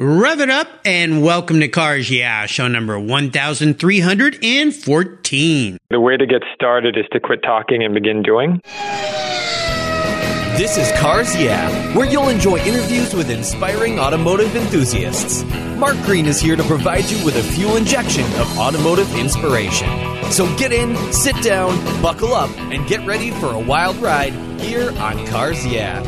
Rev it up and welcome to Cars Yeah, show number 1314. The way to get started is to quit talking and begin doing. This is Cars Yeah, where you'll enjoy interviews with inspiring automotive enthusiasts. Mark Green is here to provide you with a fuel injection of automotive inspiration. So get in, sit down, buckle up, and get ready for a wild ride here on Cars Yeah.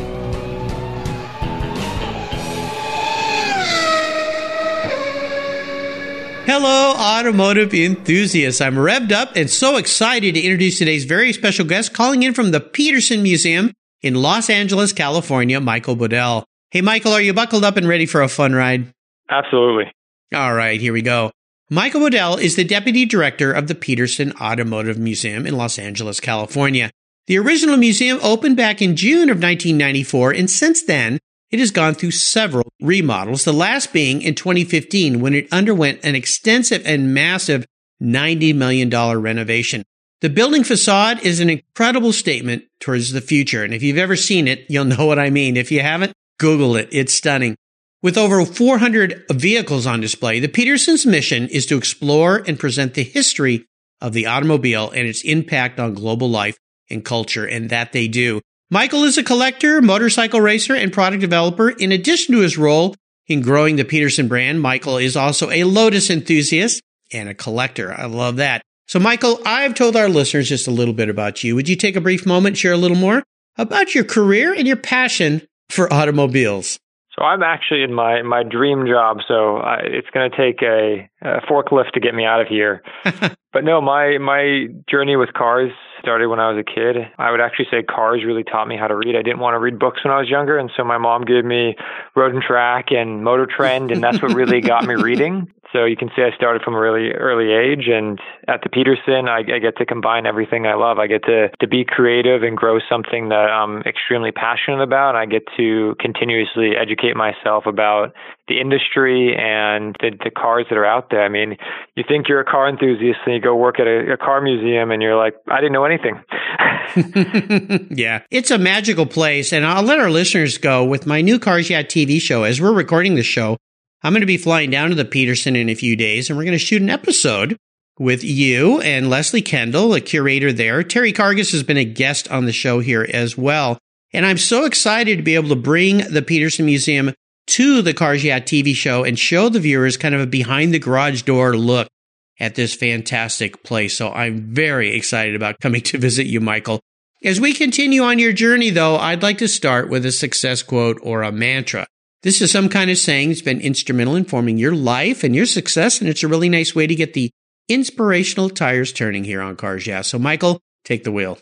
Hello, automotive enthusiasts. I'm revved up and so excited to introduce today's very special guest calling in from the Petersen Museum in Los Angeles, California, Michael Bodell. Hey, Michael, are you buckled up and ready for a fun ride? Absolutely. All right, here we go. Michael Bodell is the deputy director of the Petersen Automotive Museum in Los Angeles, California. The original museum opened back in June of 1994, and since then, it has gone through several remodels, the last being in 2015 when it underwent an extensive and massive $90 million renovation. The building facade is an incredible statement towards the future. And if you've ever seen it, you'll know what I mean. If you haven't, Google it. It's stunning. With over 400 vehicles on display, the Petersens' mission is to explore and present the history of the automobile and its impact on global life and culture, and that they do. Michael is a collector, motorcycle racer, and product developer. In addition to his role in growing the Petersen brand, Michael is also a Lotus enthusiast and a collector. I love that. So, Michael, I've told our listeners just a little bit about you. Would you take a brief moment, share a little more about your career and your passion for automobiles? So I'm actually in my my dream job. So I, it's going to take a, a forklift to get me out of here. but no, my my journey with cars started when I was a kid. I would actually say cars really taught me how to read. I didn't want to read books when I was younger, and so my mom gave me Road and Track and Motor Trend, and that's what really got me reading. So you can see I started from a really early age, and at the Petersen, I, I get to combine everything I love. I get to to be creative and grow something that I'm extremely passionate about. I get to continuously educate myself about the industry and the, the cars that are out there. I mean, you think you're a car enthusiast, and you go work at a, a car museum, and you're like, I didn't know anything. yeah, it's a magical place, and I'll let our listeners go with my new Cars Yeah TV show. As we're recording the show, I'm going to be flying down to the Petersen in a few days and we're going to shoot an episode with you and Leslie Kendall, a curator there. Terry Karges has been a guest on the show here as well. And I'm so excited to be able to bring the Petersen Museum to the Cars Yeah TV show and show the viewers kind of a behind the garage door look at this fantastic place. So I'm very excited about coming to visit you, Michael. As we continue on your journey, though, I'd like to start with a success quote or a mantra. This is some kind of saying that's been instrumental in forming your life and your success, and it's a really nice way to get the inspirational tires turning here on Cars Yeah. So, Michael, take the wheel.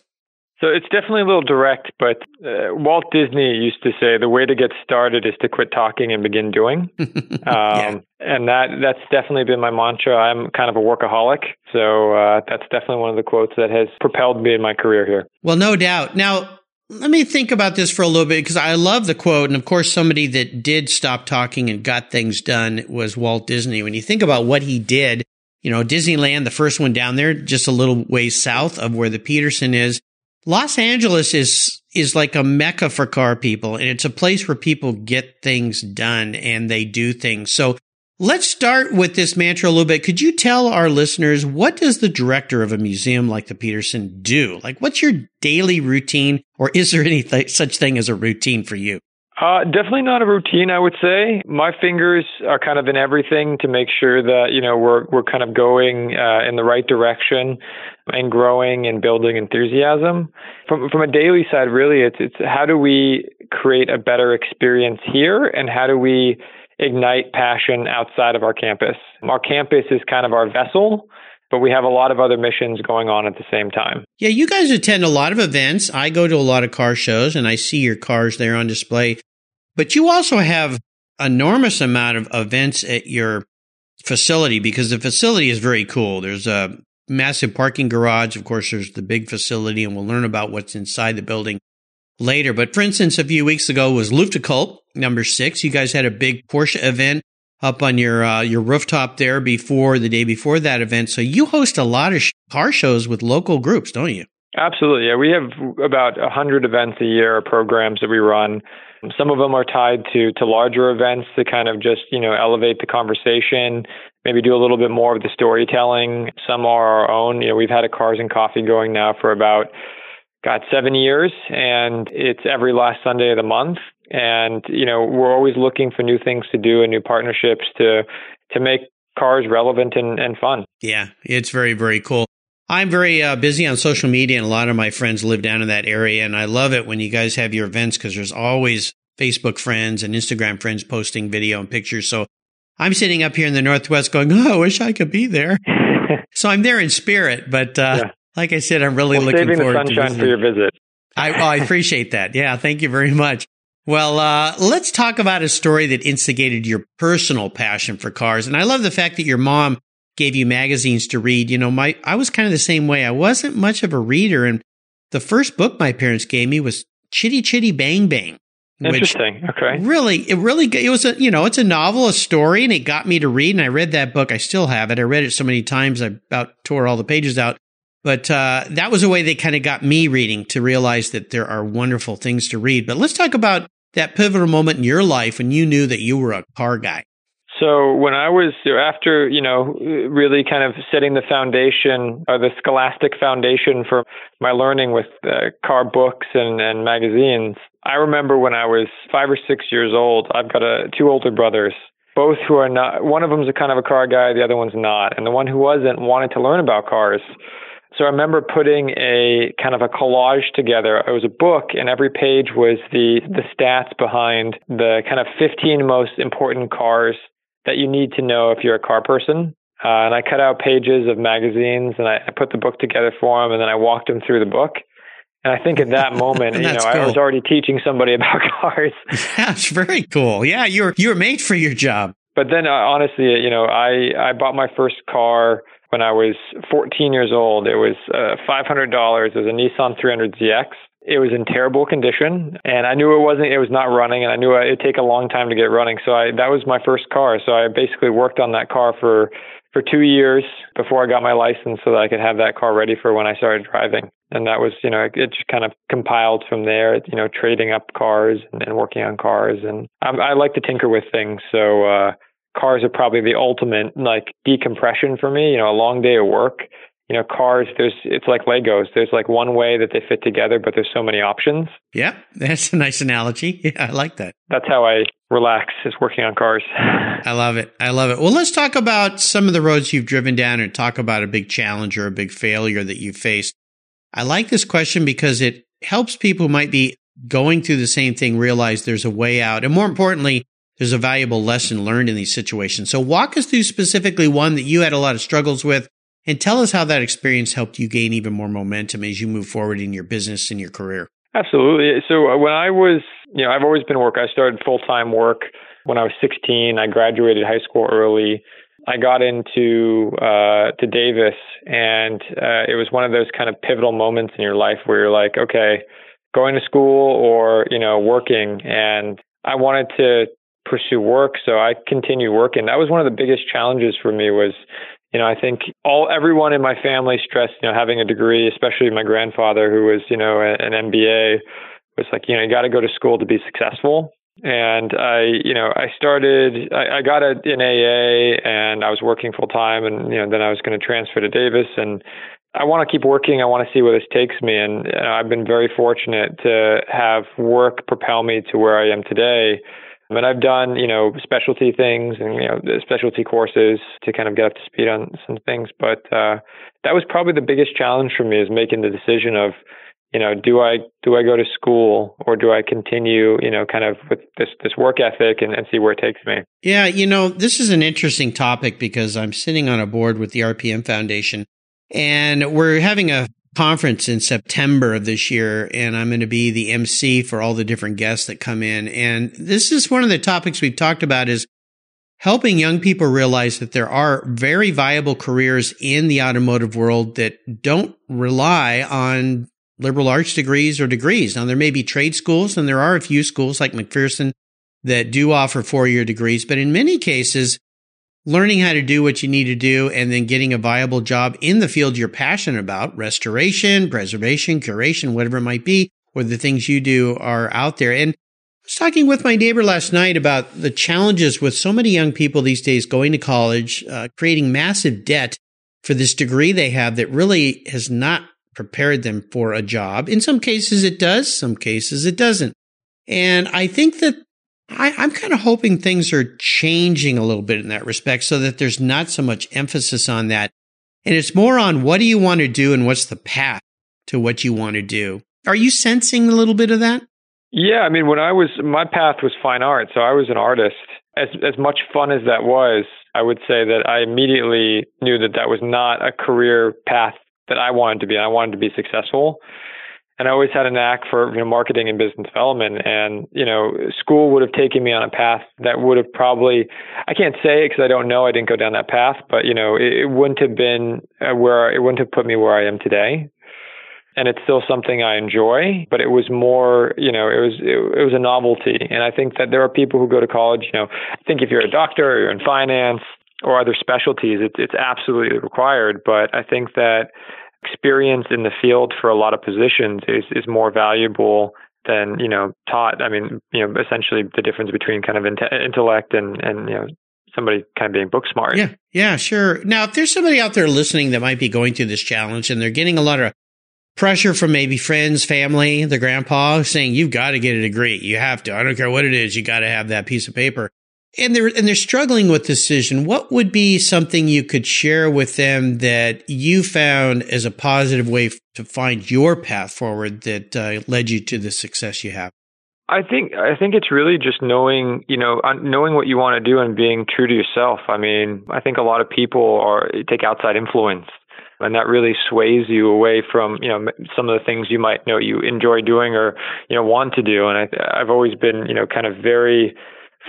So it's definitely a little direct, but uh, Walt Disney used to say the way to get started is to quit talking and begin doing. um, yeah. And that that's definitely been my mantra. I'm kind of a workaholic, so uh, that's definitely one of the quotes that has propelled me in my career here. Well, no doubt. Now, let me think about this for a little bit because I love the quote. And of course, somebody that did stop talking and got things done was Walt Disney. When you think about what he did, you know, Disneyland, the first one down there, just a little ways south of where the Petersen is. Los Angeles is, is like a mecca for car people and it's a place where people get things done and they do things. So Let's start with this mantra a little bit. Could you tell our listeners what does the director of a museum like the Petersen do? Like, what's your daily routine, or is there any th- such thing as a routine for you? Uh, definitely not a routine, I would say. My fingers are kind of in everything to make sure that you know we're we're kind of going uh, in the right direction and growing and building enthusiasm. From from a daily side, really, it's it's how do we create a better experience here, and how do we ignite passion outside of our campus. Our campus is kind of our vessel, but we have a lot of other missions going on at the same time. Yeah, you guys attend a lot of events. I go to a lot of car shows and I see your cars there on display. But you also have enormous amount of events at your facility because the facility is very cool. There's a massive parking garage. Of course, there's the big facility and we'll learn about what's inside the building later. But for instance, a few weeks ago was Luftgekühlt number six. You guys had a big Porsche event up on your uh, your rooftop there before the day before that event. So you host a lot of sh- car shows with local groups, don't you? Absolutely. Yeah, we have about a hundred events a year, programs that we run. Some of them are tied to to larger events to kind of just you know elevate the conversation, maybe do a little bit more of the storytelling. Some are our own. You know, we've had a Cars and Coffee going now for about got seven years, and it's every last Sunday of the month. And you know, we're always looking for new things to do and new partnerships to to make cars relevant and, and fun. Yeah, it's very very cool. I'm very uh, busy on social media, and a lot of my friends live down in that area. And I love it when you guys have your events because there's always Facebook friends and Instagram friends posting video and pictures. So I'm sitting up here in the Northwest going, oh, I wish I could be there. so I'm there in spirit. But uh, yeah. Like I said, I'm really well, looking saving forward the sunshine to for your visit. I, well, I appreciate that. Yeah, thank you very much. Well, uh, let's talk about a story that instigated your personal passion for cars. And I love the fact that your mom gave you magazines to read. You know, my I was kind of the same way. I wasn't much of a reader, and the first book my parents gave me was Chitty Chitty Bang Bang. Interesting. Okay. Really, it really it was a you know it's a novel, a story, and it got me to read. And I read that book. I still have it. I read it so many times I about tore all the pages out. But uh, that was a way they kind of got me reading to realize that there are wonderful things to read. But let's talk about that pivotal moment in your life when you knew that you were a car guy. So when I was after, you know, really kind of setting the foundation or the scholastic foundation for my learning with uh, car books and, and magazines, I remember when I was five or six years old, I've got a, two older brothers, both who are not, one of them's a kind of a car guy, the other one's not. And the one who wasn't wanted to learn about cars. So I remember putting a kind of a collage together. It was a book, and every page was the the stats behind the kind of 15 most important cars that you need to know if you're a car person. Uh, and I cut out pages of magazines and I, I put the book together for them, and then I walked them through the book. And I think at that moment, you know, cool. I was already teaching somebody about cars. That's very cool. Yeah, you were you were made for your job. But then, uh, honestly, you know, I I bought my first car when I was 14 years old. It was uh, $500. It was a Nissan 300ZX. It was in terrible condition, and I knew it wasn't. It was not running, and I knew it'd take a long time to get running. So I that was my first car. So I basically worked on that car for for two years before I got my license, so that I could have that car ready for when I started driving. And that was, you know, it just kind of compiled from there. You know, trading up cars and, and working on cars, and I, I like to tinker with things. So uh, cars are probably the ultimate like decompression for me. You know, a long day of work you know, cars, there's it's like Legos. There's like one way that they fit together, but there's so many options. Yeah, that's a nice analogy. Yeah, I like that. That's how I relax is working on cars. I love it. I love it. Well, let's talk about some of the roads you've driven down and talk about a big challenge or a big failure that you faced. I like this question because it helps people who might be going through the same thing realize there's a way out. And more importantly, there's a valuable lesson learned in these situations. So walk us through specifically one that you had a lot of struggles with and tell us how that experience helped you gain even more momentum as you move forward in your business and your career. Absolutely. So uh, when I was, you know, I've always been work. I started full time work when I was 16. I graduated high school early. I got into uh, to Davis, and uh, it was one of those kind of pivotal moments in your life where you're like, okay, going to school or you know working, and I wanted to pursue work, so I continued working. That was one of the biggest challenges for me was you know, I think all everyone in my family stressed, you know, having a degree, especially my grandfather who was, you know, an MBA, was like, you know, you got to go to school to be successful. And I, you know, I started, I, I got an AA and I was working full time and, you know, then I was going to transfer to Davis and I want to keep working. I want to see where this takes me. And you know, I've been very fortunate to have work propel me to where I am today. And I've done, you know, specialty things and, you know, specialty courses to kind of get up to speed on some things. But uh, that was probably the biggest challenge for me is making the decision of, you know, do I do I go to school or do I continue, you know, kind of with this this work ethic and, and see where it takes me? Yeah, you know, this is an interesting topic because I'm sitting on a board with the RPM Foundation and we're having a conference in September of this year, and I'm going to be the MC for all the different guests that come in. And this is one of the topics we've talked about is helping young people realize that there are very viable careers in the automotive world that don't rely on liberal arts degrees or degrees. Now, there may be trade schools, and there are a few schools like McPherson that do offer four year degrees, but in many cases, learning how to do what you need to do and then getting a viable job in the field you're passionate about, restoration, preservation, curation, whatever it might be, or the things you do are out there. And I was talking with my neighbor last night about the challenges with so many young people these days going to college, uh, creating massive debt for this degree they have that really has not prepared them for a job. In some cases it does, some cases it doesn't. And I think that I, I'm kind of hoping things are changing a little bit in that respect so that there's not so much emphasis on that. And it's more on what do you want to do and what's the path to what you want to do. Are you sensing a little bit of that? Yeah, I mean, when I was, my path was fine art, so I was an artist. As as much fun as that was, I would say that I immediately knew that that was not a career path that I wanted to be. I wanted to be successful, and I always had a knack for you know, marketing and business development. And you know, school would have taken me on a path that would have probably, I can't say it because I don't know. I didn't go down that path, but you know, it, it wouldn't have been uh, where it wouldn't have put me where I am today and it's still something I enjoy, but it was more, you know, it was it, it, was a novelty. And I think that there are people who go to college, you know, I think if you're a doctor or you're in finance or other specialties, it's it's absolutely required. But I think that experience in the field for a lot of positions is is more valuable than you know taught. I mean, you know, essentially the difference between kind of intellect and and you know somebody kind of being book smart. Yeah, yeah, sure. Now, if there's somebody out there listening that might be going through this challenge and they're getting a lot of pressure from maybe friends, family, the grandpa saying, you've got to get a degree. You have to. I don't care what it is. You got to have that piece of paper. And they're, and they're struggling with decision. What would be something you could share with them that you found as a positive way to find your path forward that uh, led you to the success you have? I think I think it's really just knowing, you know, knowing what you want to do and being true to yourself. I mean, I think a lot of people are take outside influence and that really sways you away from you know some of the things you might know you enjoy doing or you know want to do. And I, I've always been you know kind of very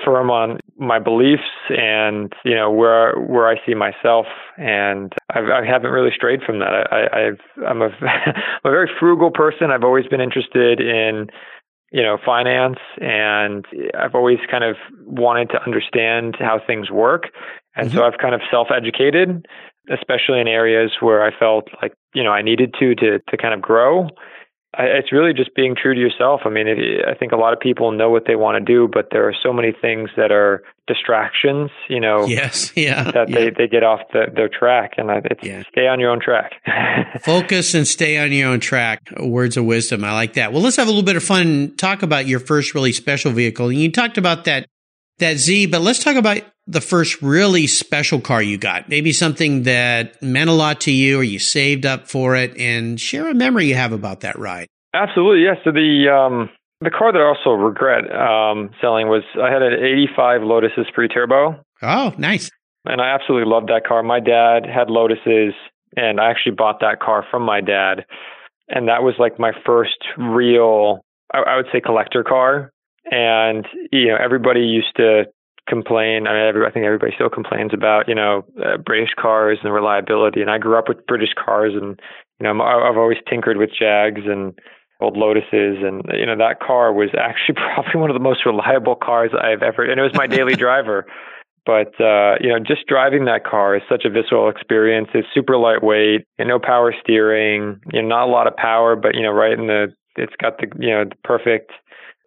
firm on my beliefs and you know where where I see myself, and I've, I haven't really strayed from that. I, I've I'm a I'm a very frugal person. I've always been interested in you know finance, and I've always kind of wanted to understand how things work, and mm-hmm. so I've kind of self educated especially in areas where I felt like you know I needed to to to kind of grow. I, it's really just being true to yourself. I mean, it, I think a lot of people know what they want to do, but there are so many things that are distractions. You know, yes, yeah, that yeah. they they get off the, their track, and it's yeah. stay on your own track. Focus and stay on your own track. Words of wisdom. I like that. Well, let's have a little bit of fun. Talk about your first really special vehicle. You talked about that that Z, but let's talk about the first really special car you got. Maybe something that meant a lot to you or you saved up for it and share a memory you have about that ride. Absolutely. Yes. Yeah. So the, um, the car that I also regret um, selling was I had an 85 Lotus Esprit Turbo. Oh, nice. And I absolutely loved that car. My dad had Lotuses, and I actually bought that car from my dad. And that was like my first real, I, I would say, collector car. And you know, everybody used to complain. I mean, every, I think everybody still complains about you know uh, British cars and reliability. And I grew up with British cars, and you know, I've always tinkered with Jags and old Lotuses, and you know that car was actually probably one of the most reliable cars I've ever. And it was my daily driver. But uh, you know, just driving that car is such a visceral experience. It's super lightweight, and no power steering. You know, not a lot of power, but you know, right in the. It's got the you know the perfect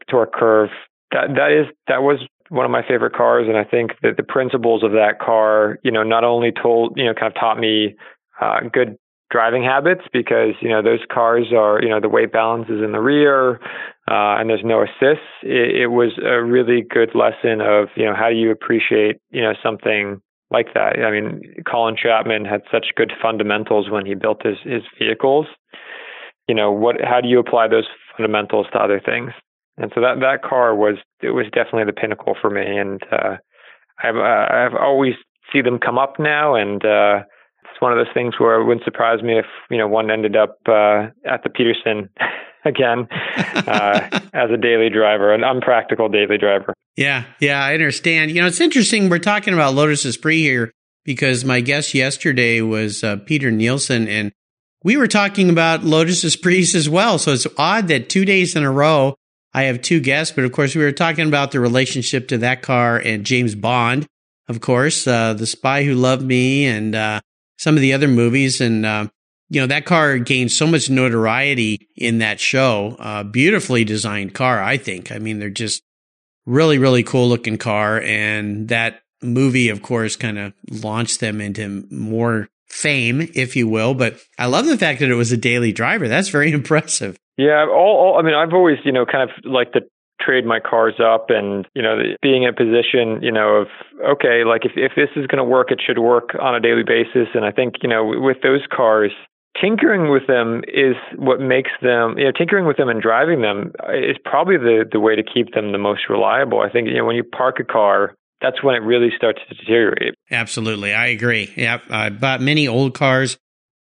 torque curve. That that is that was one of my favorite cars, and I think that the principles of that car, you know, not only told you know kind of taught me uh, good driving habits because you know those cars are you know the weight balance is in the rear uh, and there's no assists. It, it was a really good lesson of you know how do you appreciate you know something like that. I mean, Colin Chapman had such good fundamentals when he built his his vehicles. You know, what how do you apply those fundamentals to other things? And so that that car was it was definitely the pinnacle for me. And uh, I've uh, I've always see them come up now, and uh, it's one of those things where it wouldn't surprise me if you know one ended up uh, at the Petersen again uh, as a daily driver, an unpractical daily driver. Yeah, yeah, I understand. You know, it's interesting. We're talking about Lotus Esprit here because my guest yesterday was uh, Peter Nielsen, and we were talking about Lotus Esprits as well. So it's odd that two days in a row I have two guests, but of course, we were talking about the relationship to that car and James Bond, of course, uh, The Spy Who Loved Me and uh, some of the other movies. And, uh, you know, that car gained so much notoriety in that show. Uh, beautifully designed car, I think. I mean, they're just really, really cool looking car. And that movie, of course, kind of launched them into more fame, if you will. But I love the fact that it was a daily driver. That's very impressive. Yeah, all, all I mean, I've always, you know, kind of like to trade my cars up and, you know, being in a position, you know, of, okay, like if, if this is going to work, it should work on a daily basis. And I think, you know, with those cars, tinkering with them is what makes them you know tinkering with them and driving them is probably the the way to keep them the most reliable i think you know when you park a car that's when it really starts to deteriorate absolutely i agree yeah i bought many old cars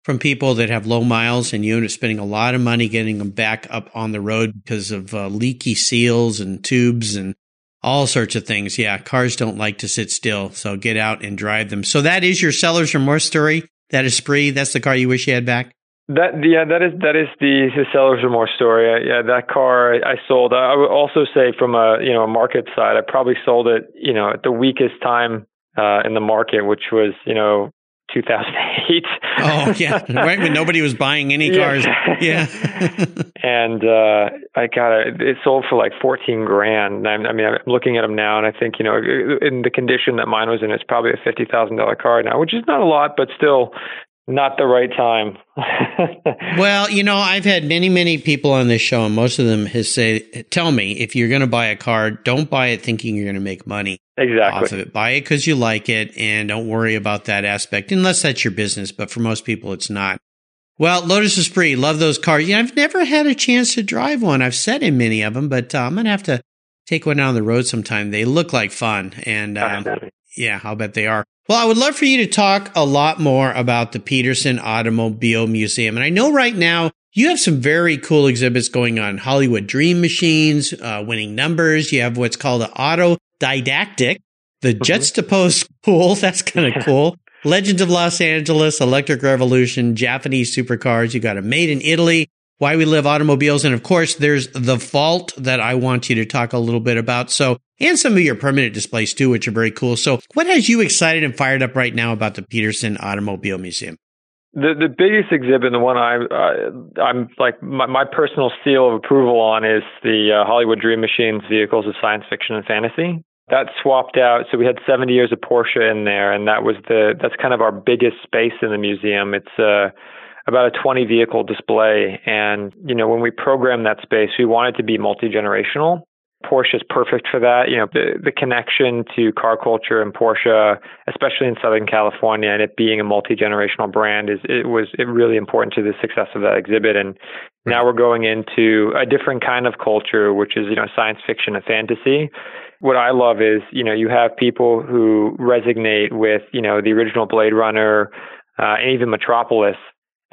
from people that have low miles and you end up spending a lot of money getting them back up on the road because of uh, leaky seals and tubes and all sorts of things. Yeah, cars don't like to sit still, so get out and drive them. So that is your seller's remorse story. That is Esprit. That's the car you wish you had back. That yeah, that is that is the, the seller's remorse story. Yeah, that car I, I sold. I would also say from a you know a market side, I probably sold it you know at the weakest time uh, in the market, which was you know 2008. oh yeah, right when nobody was buying any cars. Yeah, and uh, I got it. It sold for like 14 grand. I mean, I'm looking at them now, and I think you know, in the condition that mine was in, it's probably a fifty thousand dollar car now, which is not a lot, but still not the right time. well, you know, I've had many, many people on this show, and most of them has say, "Tell me if you're going to buy a car, don't buy it thinking you're going to make money exactly off of it. Buy it because you like it, and don't worry about that aspect, unless that's your business. But for most people, it's not. Well, Lotus Esprit, love those cars. Yeah, I've never had a chance to drive one. I've sat in many of them, but uh, I'm going to have to take one down the road sometime. They look like fun, and um, yeah, I'll bet they are. Well, I would love for you to talk a lot more about the Petersen Automobile Museum. And I know right now you have some very cool exhibits going on Hollywood Dream Machines, uh, winning numbers. You have what's called the Auto Didactic, the mm-hmm. Juxtaposed School. That's kind of cool. Legends of Los Angeles, Electric Revolution, Japanese supercars. You got a Made in Italy, Why We Live Automobiles. And of course, there's The Vault that I want you to talk a little bit about. So and some of your permanent displays too, which are very cool. So, what has you excited and fired up right now about the Petersen Automobile Museum? The the biggest exhibit, the one I I'm like my, my personal seal of approval on is the uh, Hollywood Dream Machines vehicles of science fiction and fantasy. That swapped out, so we had 70 years of Porsche in there, and that was the that's kind of our biggest space in the museum. It's uh, about a 20 vehicle display, and you know when we programmed that space, we wanted to be multi generational. Porsche is perfect for that. You know, the, the connection to car culture and Porsche, especially in Southern California, and it being a multi generational brand, is it was it really important to the success of that exhibit. And now we're going into a different kind of culture, which is you know science fiction and fantasy. What I love is you know you have people who resonate with you know the original Blade Runner uh, and even Metropolis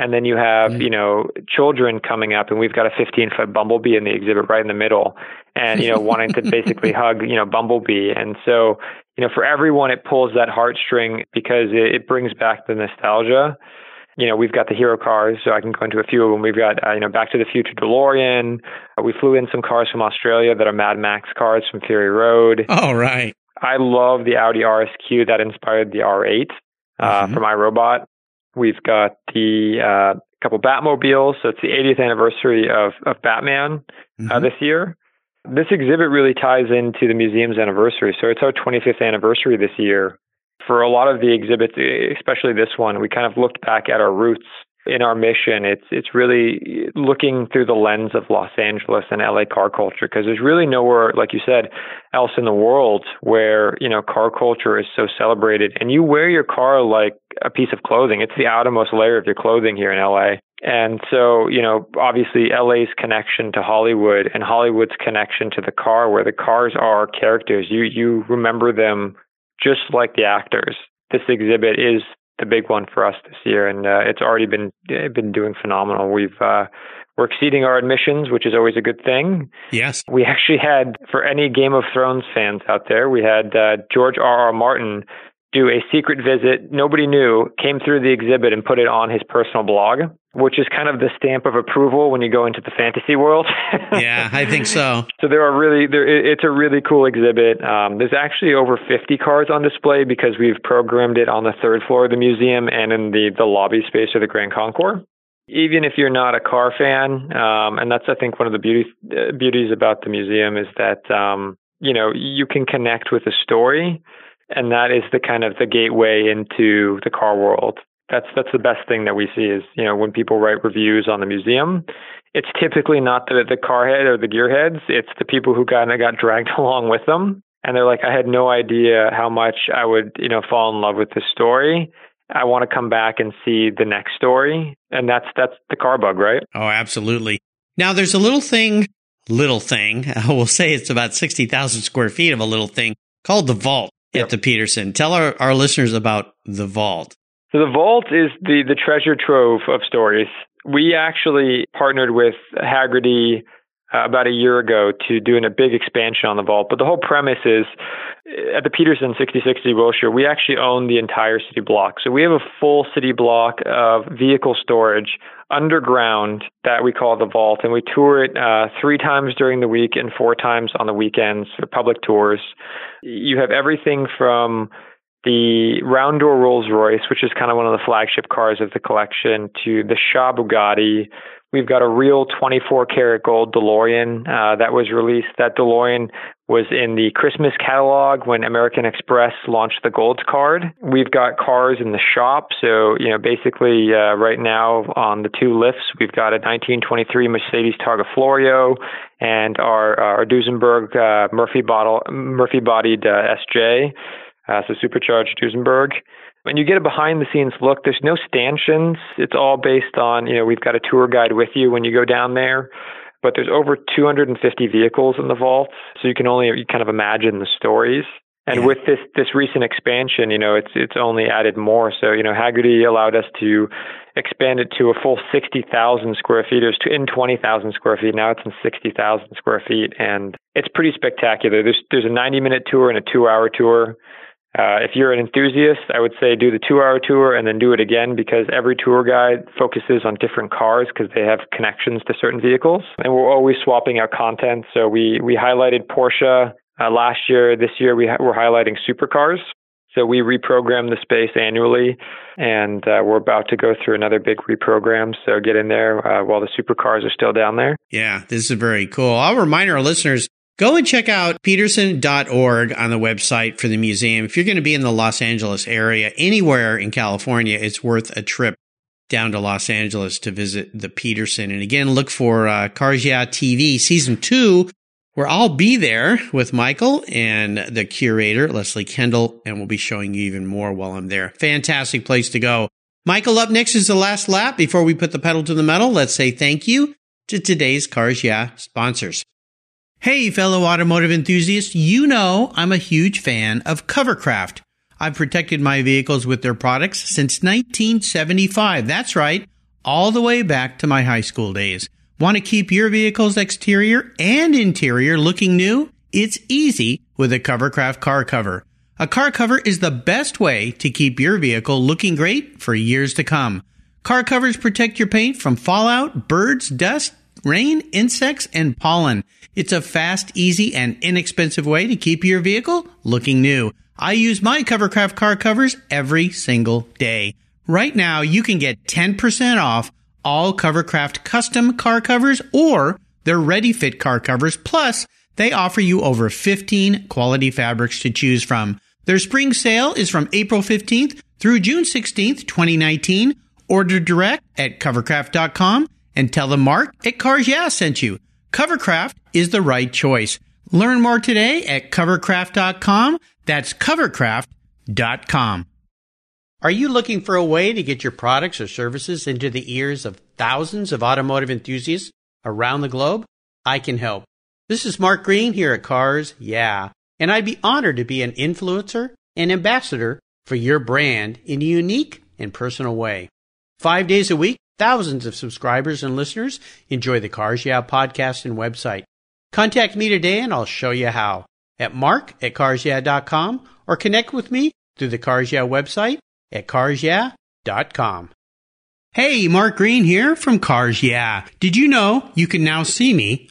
and then you have, mm-hmm. you know, children coming up, and we've got a 15 foot bumblebee in the exhibit right in the middle, and you know, wanting to basically hug, you know, bumblebee. And so, you know, for everyone, it pulls that heartstring because it, it brings back the nostalgia. You know, we've got the hero cars, so I can go into a few of them. We've got, uh, you know, Back to the Future DeLorean. Uh, we flew in some cars from Australia that are Mad Max cars from Fury Road. Oh, right. I love the Audi RSQ that inspired the R8 uh, mm-hmm. for I, Robot. We've got the uh, couple Batmobiles. So it's the 80th anniversary of, of Batman uh, mm-hmm. this year. This exhibit really ties into the museum's anniversary. So it's our 25th anniversary this year. For a lot of the exhibits, especially this one, we kind of looked back at our roots in our mission, it's it's really looking through the lens of Los Angeles and LA car culture because there's really nowhere, like you said, else in the world where you know car culture is so celebrated. And you wear your car like a piece of clothing. It's the outermost layer of your clothing here in LA. And so, you know, obviously LA's connection to Hollywood and Hollywood's connection to the car, where the cars are characters. You you remember them just like the actors. This exhibit is the big one for us this year, and uh, it's already been been doing phenomenal. We've uh, we're exceeding our admissions, which is always a good thing. Yes, we actually had for any Game of Thrones fans out there, we had uh, George R. R. Martin do a secret visit. Nobody knew, came through the exhibit and put it on his personal blog, which is kind of the stamp of approval when you go into the fantasy world. yeah, I think so. So there are really, there, it's a really cool exhibit. Um, there's actually over 50 cars on display because we've programmed it on the third floor of the museum and in the, the lobby space of the Grand Concours even if you're not a car fan, um, and that's I think one of the beauty, uh, beauties about the museum is that um, you know, you can connect with a story and that is the kind of the gateway into the car world. That's that's the best thing that we see is, you know, when people write reviews on the museum, it's typically not the the car head or the gearheads, it's the people who kind of got dragged along with them and they're like I had no idea how much I would, you know, fall in love with this story. I want to come back and see the next story, and that's that's the car bug, right? Oh, absolutely. Now there's a little thing, little thing. I will say it's about sixty thousand square feet of a little thing called the Vault yep. at the Petersen. Tell our, our listeners about the Vault. So the Vault is the the treasure trove of stories. We actually partnered with Hagerty uh, about a year ago to doing a big expansion on the vault. But the whole premise is uh, at the Petersen 6060 Wilshire, we actually own the entire city block. So we have a full city block of vehicle storage underground that we call the vault. And we tour it uh, three times during the week and four times on the weekends for public tours. You have everything from the round Rolls Royce, which is kind of one of the flagship cars of the collection, to the Shah Bugatti, We've got a real 24 karat gold DeLorean uh, that was released. That DeLorean was in the Christmas catalog when American Express launched the Gold Card. We've got cars in the shop. So, you know, basically uh, right now on the two lifts, we've got a 1923 Mercedes Targa Florio and our, our Duesenberg uh, Murphy, bottle, Murphy bodied uh, SJ. Uh, so supercharged Duesenberg. When you get a behind the scenes look, there's no stanchions. It's all based on, you know, we've got a tour guide with you when you go down there. But there's over 250 vehicles in the vault, so you can only you kind of imagine the stories. And yeah. with this this recent expansion, you know, it's it's only added more. So you know, Hagerty allowed us to expand it to a full 60,000 square feet. It was in 20,000 square feet. Now it's in 60,000 square feet, and it's pretty spectacular. There's there's a 90 minute tour and a two hour tour. Uh, if you're an enthusiast, I would say do the two hour tour and then do it again because every tour guide focuses on different cars because they have connections to certain vehicles. And we're always swapping out content. So we, we highlighted Porsche uh, last year. This year we ha- we're highlighting supercars. So we reprogram the space annually, and uh, we're about to go through another big reprogram. So get in there uh, while the supercars are still down there. Yeah, this is very cool. I'll remind our listeners Go and check out petersen.org on the website for the museum. If you're going to be in the Los Angeles area, anywhere in California, it's worth a trip down to Los Angeles to visit the Petersen. And again, look for uh, TV season two, where I'll be there with Michael and the curator, Leslie Kendall, and we'll be showing you even more while I'm there. Fantastic place to go. Michael, up next is the last lap. Before we put the pedal to the metal, let's say thank you to today's Cars Yeah sponsors. Hey, fellow automotive enthusiasts, you know I'm a huge fan of Covercraft. I've protected my vehicles with their products since 1975. That's right, all the way back to my high school days. Want to keep your vehicle's exterior and interior looking new? It's easy with a Covercraft car cover. A car cover is the best way to keep your vehicle looking great for years to come. Car covers protect your paint from fallout, birds, dust, rain, insects, and pollen. It's a fast, easy, and inexpensive way to keep your vehicle looking new. I use my Covercraft car covers every single day. Right now, you can get 10% off all Covercraft custom car covers or their ready fit car covers. Plus, they offer you over 15 quality fabrics to choose from. Their spring sale is from April 15th through June 16th, 2019. Order direct at covercraft.com and tell them Mark at Cars Yeah sent you. Covercraft is the right choice. Learn more today at covercraft.com. That's covercraft.com. Are you looking for a way to get your products or services into the ears of thousands of automotive enthusiasts around the globe? I can help. This is Mark Green here at Cars Yeah, and I'd be honored to be an influencer and ambassador for your brand in a unique and personal way. Five days a week, Thousands of subscribers and listeners enjoy the Cars Yeah podcast and website. Contact me today and I'll show you how at mark at carsyeah.com or connect with me through the Cars Yeah website at carsyeah.com. Hey, Mark Green here from Cars Yeah. Did you know you can now see me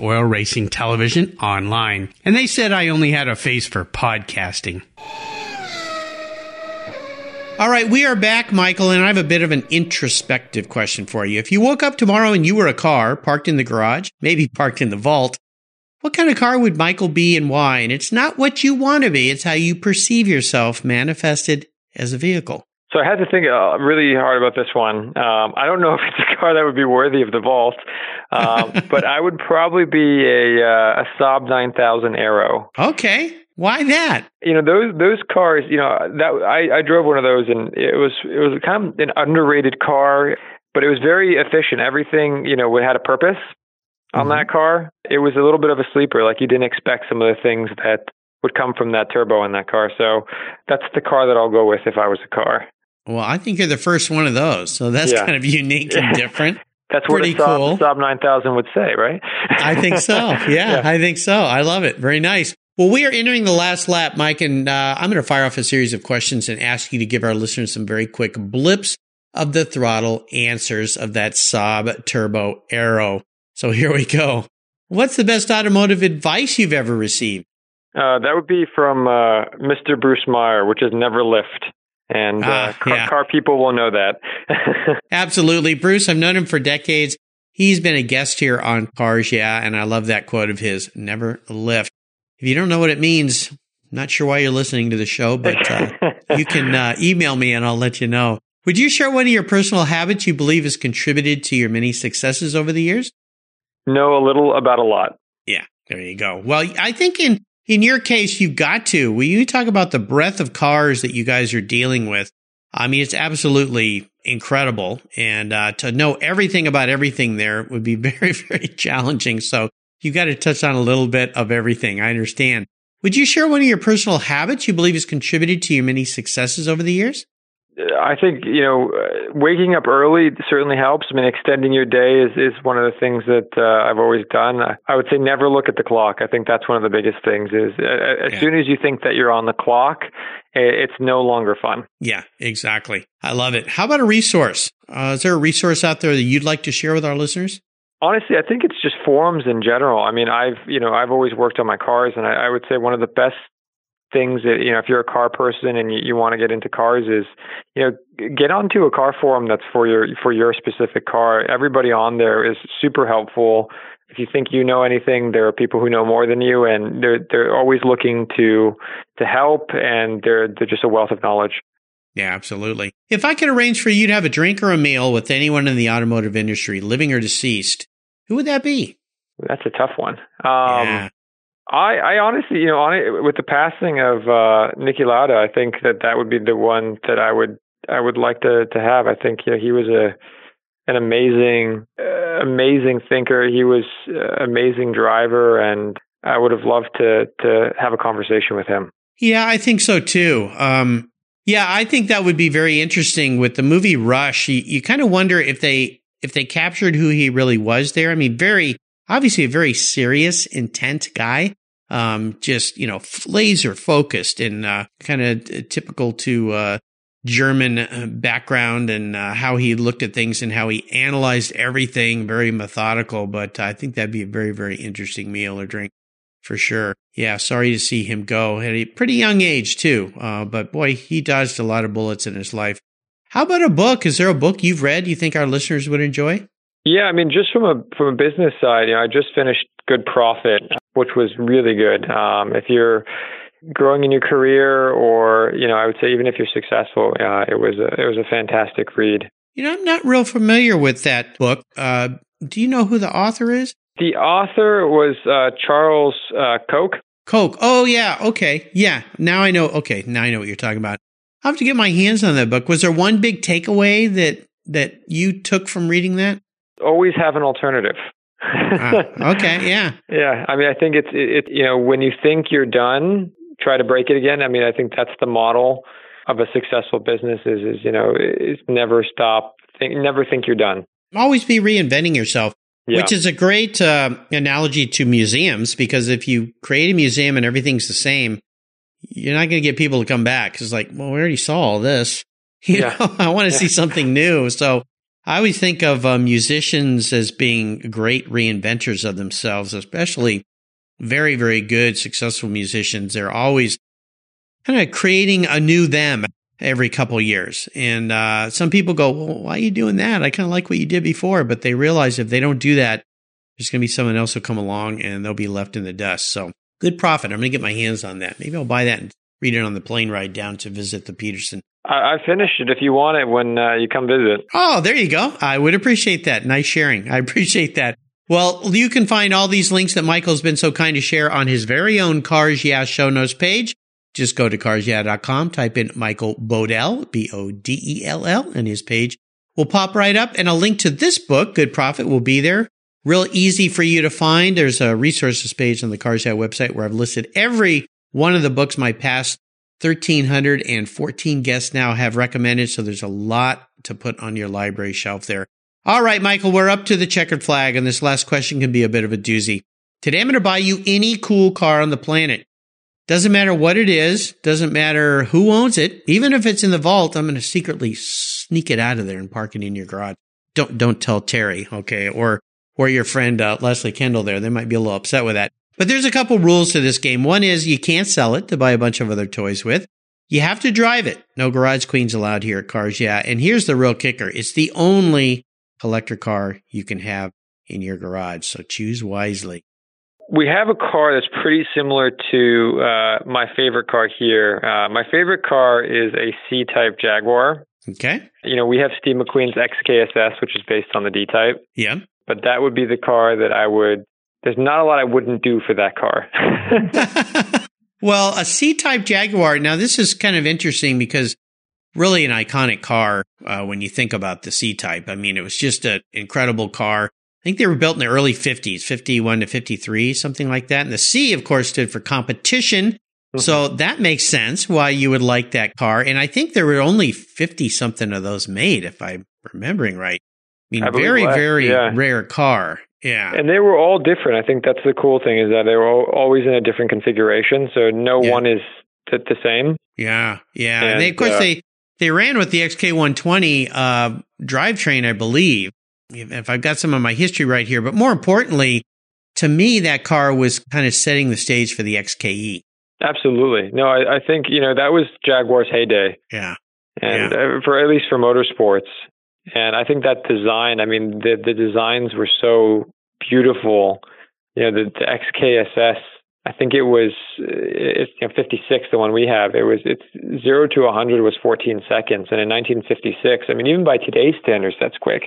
Oil Racing Television online. And they said I only had a face for podcasting. All right, we are back, Michael, and I have a bit of an introspective question for you. If you woke up tomorrow and you were a car parked in the garage, maybe parked in the vault, what kind of car would Michael be and why? And it's not what you want to be, it's how you perceive yourself manifested as a vehicle. So I had to think uh, really hard about this one. Um, I don't know if it's a car that would be worthy of the vault, um, but I would probably be a, uh, a Saab 9000 Aero. Okay. Why that? You know those those cars. You know that I, I drove one of those, and it was it was kind of an underrated car, but it was very efficient. Everything you know had a purpose on mm-hmm. that car. It was a little bit of a sleeper. Like you didn't expect some of the things that would come from that turbo in that car. So that's the car that I'll go with if I was a car. Well, I think you're the first one of those, so that's yeah. kind of unique and different. That's Pretty what a Saab, cool. Saab 9000 would say, right? I think so. Yeah, yeah, I think so. I love it. Very nice. Well, we are entering the last lap, Mike, and uh, I'm going to fire off a series of questions and ask you to give our listeners some very quick blips of the throttle answers of that Saab Turbo Aero. So here we go. What's the best automotive advice you've ever received? Uh, that would be from uh, Mr. Bruce Meyer, which is never lift. And uh, ah, car, yeah. car people will know that. Absolutely. Bruce, I've known him for decades. He's been a guest here on Cars Yeah, and I love that quote of his, never lift. If you don't know what it means, not sure why you're listening to the show, but uh, you can uh, email me and I'll let you know. Would you share one of your personal habits you believe has contributed to your many successes over the years? Know a little about a lot. Yeah, there you go. Well, I think in in your case, you've got to. When you talk about the breadth of cars that you guys are dealing with, I mean, it's absolutely incredible. And uh, to know everything about everything there would be very, very challenging. So you've got to touch on a little bit of everything. I understand. Would you share one of your personal habits you believe has contributed to your many successes over the years? I think you know waking up early certainly helps. I mean, extending your day is is one of the things that uh, I've always done. I would say never look at the clock. I think that's one of the biggest things. Is uh, as yeah. soon as you think that you're on the clock, it's no longer fun. Yeah, exactly. I love it. How about a resource? Uh, is there a resource out there that you'd like to share with our listeners? Honestly, I think it's just forums in general. I mean, I've you know I've always worked on my cars, and I, I would say one of the best things that you know if you're a car person and you, you want to get into cars is you know get onto a car forum that's for your for your specific car. Everybody on there is super helpful. If you think you know anything, there are people who know more than you, and they're they're always looking to to help, and they're they're just a wealth of knowledge. Yeah, absolutely. If I could arrange for you to have a drink or a meal with anyone in the automotive industry, living or deceased, who would that be? That's a tough one. Um, yeah. I, I honestly, you know, on with the passing of uh, Niki Lauda, I think that that would be the one that I would I would like to to have. I think you know, he was a an amazing uh, amazing thinker. He was uh, amazing driver, and I would have loved to to have a conversation with him. Yeah, I think so too. Um, yeah, I think that would be very interesting with the movie Rush. You, you kind of wonder if they if they captured who he really was there. I mean, very obviously a very serious, intent guy. Um, just, you know, laser focused and, uh, kind of typical to, uh, German uh, background and uh, how he looked at things and how he analyzed everything, very methodical. But I think that'd be a very, very interesting meal or drink for sure. Yeah, sorry to see him go at a pretty young age too. Uh, but boy, he dodged a lot of bullets in his life. How about a book? Is there a book you've read you think our listeners would enjoy? Yeah, I mean, just from a from a business side, you know, I just finished Good Profit, which was really good. Um, if you're growing in your career, or you know, I would say even if you're successful, uh, it was a it was a fantastic read. You know, I'm not real familiar with that book. Uh, do you know who the author is? The author was uh, Charles uh, Koch. Koch. Oh yeah. Okay. Yeah. Now I know. Okay. Now I know what you're talking about. I have to get my hands on that book. Was there one big takeaway that that you took from reading that? Always have an alternative. Uh, okay, yeah, yeah. I mean, I think it's it, it. You know, when you think you're done, try to break it again. I mean, I think that's the model of a successful business. Is is you know, is never stop. Think, never think you're done. Always be reinventing yourself. Yeah. Which is a great uh, analogy to museums because if you create a museum and everything's the same, you're not going to get people to come back. It's like, well, we already saw all this. You yeah. know, I want to yeah. see something new. So I always think of uh, musicians as being great reinventors of themselves, especially very, very good, successful musicians. They're always kind of creating a new them every couple years. And uh, some people go, well, why are you doing that? I kind of like what you did before. But they realize if they don't do that, there's going to be someone else who'll come along and they'll be left in the dust. So good profit. I'm going to get my hands on that. Maybe I'll buy that and read it on the plane ride down to visit the Petersen I, I finished it if you want it when uh, you come visit. Oh, there you go. I would appreciate that. Nice sharing. I appreciate that. Well, you can find all these links that Michael's been so kind to share on his very own Cars Yeah show notes page. Just go to carsyeah.com, type in Michael Bodell, B O D E L L, and his page will pop right up. And a link to this book, Good Profit, will be there. Real easy for you to find. There's a resources page on the Cars Yeah website where I've listed every one of the books my past 1,314 guests now have recommended. So there's a lot to put on your library shelf there. All right, Michael, we're up to the checkered flag, and this last question can be a bit of a doozy. Today, I'm going to buy you any cool car on the planet. Doesn't matter what it is, doesn't matter who owns it. Even if it's in the vault, I'm going to secretly sneak it out of there and park it in your garage. Don't don't tell Terry, okay, or or your friend uh, Leslie Kendall there. They might be a little upset with that. But there's a couple rules to this game. One is you can't sell it to buy a bunch of other toys with. You have to drive it. No garage queens allowed here at Cars Yeah. And here's the real kicker. It's the only collector car you can have in your garage. So choose wisely. We have a car that's pretty similar to uh, my favorite car here. Uh, my favorite car is a C-type Jaguar. Okay. You know, we have Steve McQueen's XKSS, which is based on the D-type. Yeah. But that would be the car that I would there's not a lot I wouldn't do for that car. well, a C type Jaguar. Now, this is kind of interesting because really an iconic car uh, when you think about the C type. I mean, it was just an incredible car. I think they were built in the early 50s, 51 to 53, something like that. And the C, of course, stood for competition. Mm-hmm. So that makes sense why you would like that car. And I think there were only 50 something of those made, if I'm remembering right. I mean, I very, very yeah. rare car. Yeah. And they were all different. I think that's the cool thing is that they were all, always in a different configuration. So no yeah. one is t- the same. Yeah. Yeah. And, and they, of course, uh, they, they ran with the XK120 uh, drivetrain, I believe, if I've got some of my history right here. But more importantly, to me, that car was kind of setting the stage for the XKE. Absolutely. No, I, I think, you know, that was Jaguar's heyday. Yeah. And yeah. for at least for motorsports, and I think that design, I mean, the, the designs were so beautiful. You know, the, the XKSS, I think it was it's you know, 56, the one we have. It was it's zero to 100 was 14 seconds, and in 1956, I mean, even by today's standards, that's quick.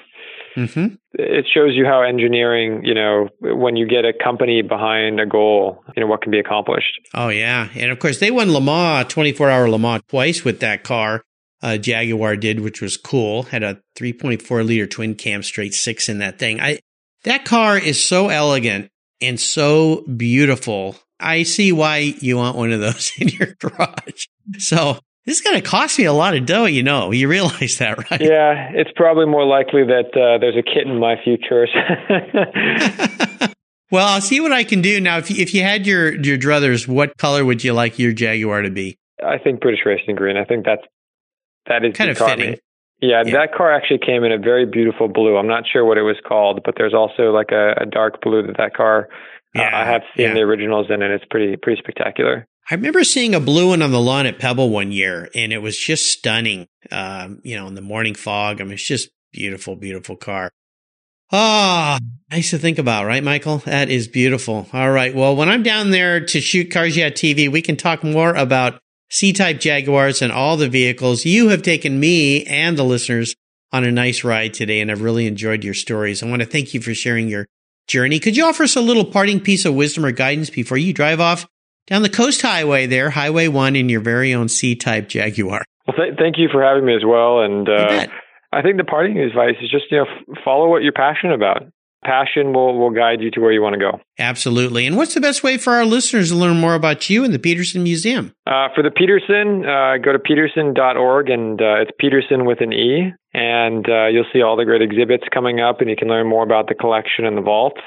Mm-hmm. It shows you how engineering, you know, when you get a company behind a goal, you know, what can be accomplished. Oh yeah, and of course they won Le Mans, 24 hour Le Mans twice with that car uh, Jaguar did, which was cool. Had a 3.4 liter twin cam straight six in that thing. I that car is so elegant and so beautiful. I see why you want one of those in your garage. So this is going to cost me a lot of dough, you know. You realize that, right? Yeah, it's probably more likely that uh, there's a kit in my future. well, I'll see what I can do now. If you, if you had your your druthers, what color would you like your Jaguar to be? I think British Racing Green. I think that's that is kind of fitting. Yeah, yeah, that car actually came in a very beautiful blue. I'm not sure what it was called, but there's also like a, a dark blue that that car. Yeah, uh, I have seen yeah. the originals in, and it's pretty pretty spectacular. I remember seeing a blue one on the lawn at Pebble one year, and it was just stunning. Um, you know, in the morning fog. I mean, it's just beautiful, beautiful car. Ah, oh, nice to think about, right, Michael? That is beautiful. All right. Well, when I'm down there to shoot Cars Yeah TV, we can talk more about C-type Jaguars and all the vehicles. You have taken me and the listeners on a nice ride today, and I've really enjoyed your stories. I want to thank you for sharing your journey. Could you offer us a little parting piece of wisdom or guidance before you drive off down the coast highway there, Highway 1 in your very own C-type Jaguar? Well, th- thank you for having me as well. And uh, I think the parting advice is just, you know, f- follow what you're passionate about. Passion will will guide you to where you want to go. Absolutely. And what's the best way for our listeners to learn more about you and the Petersen Museum? Uh, for the Petersen, uh, go to petersen.org and uh, it's Petersen with an E. And uh, you'll see all the great exhibits coming up and you can learn more about the collection and the vault.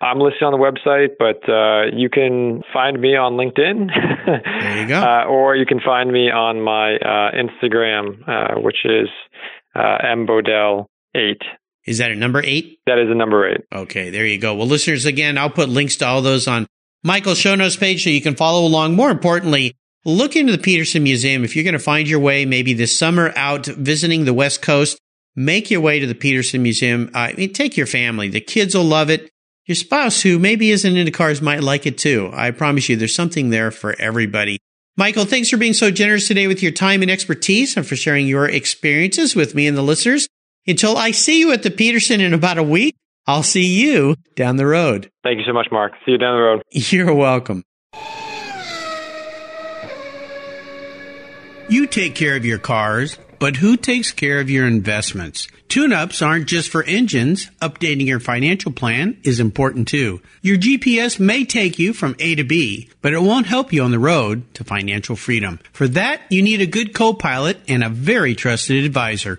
I'm listed on the website, but uh, you can find me on LinkedIn. there you go. Uh, or you can find me on my Instagram, which is mbodell8. Is that a number eight? That is a number eight. Okay, there you go. Well, listeners, again, I'll put links to all those on Michael's show notes page so you can follow along. More importantly, look into the Petersen Museum. If you're going to find your way maybe this summer out visiting the West Coast, make your way to the Petersen Museum. Uh, I mean, take your family. The kids will love it. Your spouse, who maybe isn't into cars, might like it too. I promise you, there's something there for everybody. Michael, thanks for being so generous today with your time and expertise and for sharing your experiences with me and the listeners. Until I see you at the Petersen in about a week, I'll see you down the road. Thank you so much, Mark. See you down the road. You're welcome. You take care of your cars, but who takes care of your investments? Tune ups aren't just for engines. Updating your financial plan is important too. Your GPS may take you from A to B, but it won't help you on the road to financial freedom. For that, you need a good co pilot and a very trusted advisor.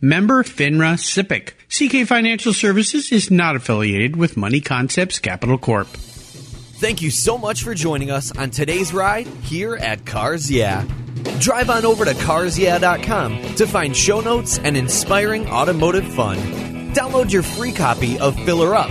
Member FINRA SIPC. CK Financial Services is not affiliated with Money Concepts Capital Corp. Thank you so much for joining us on today's ride here at Cars Yeah. Drive on over to carsyeah.com to find show notes and inspiring automotive fun. Download your free copy of Filler Up,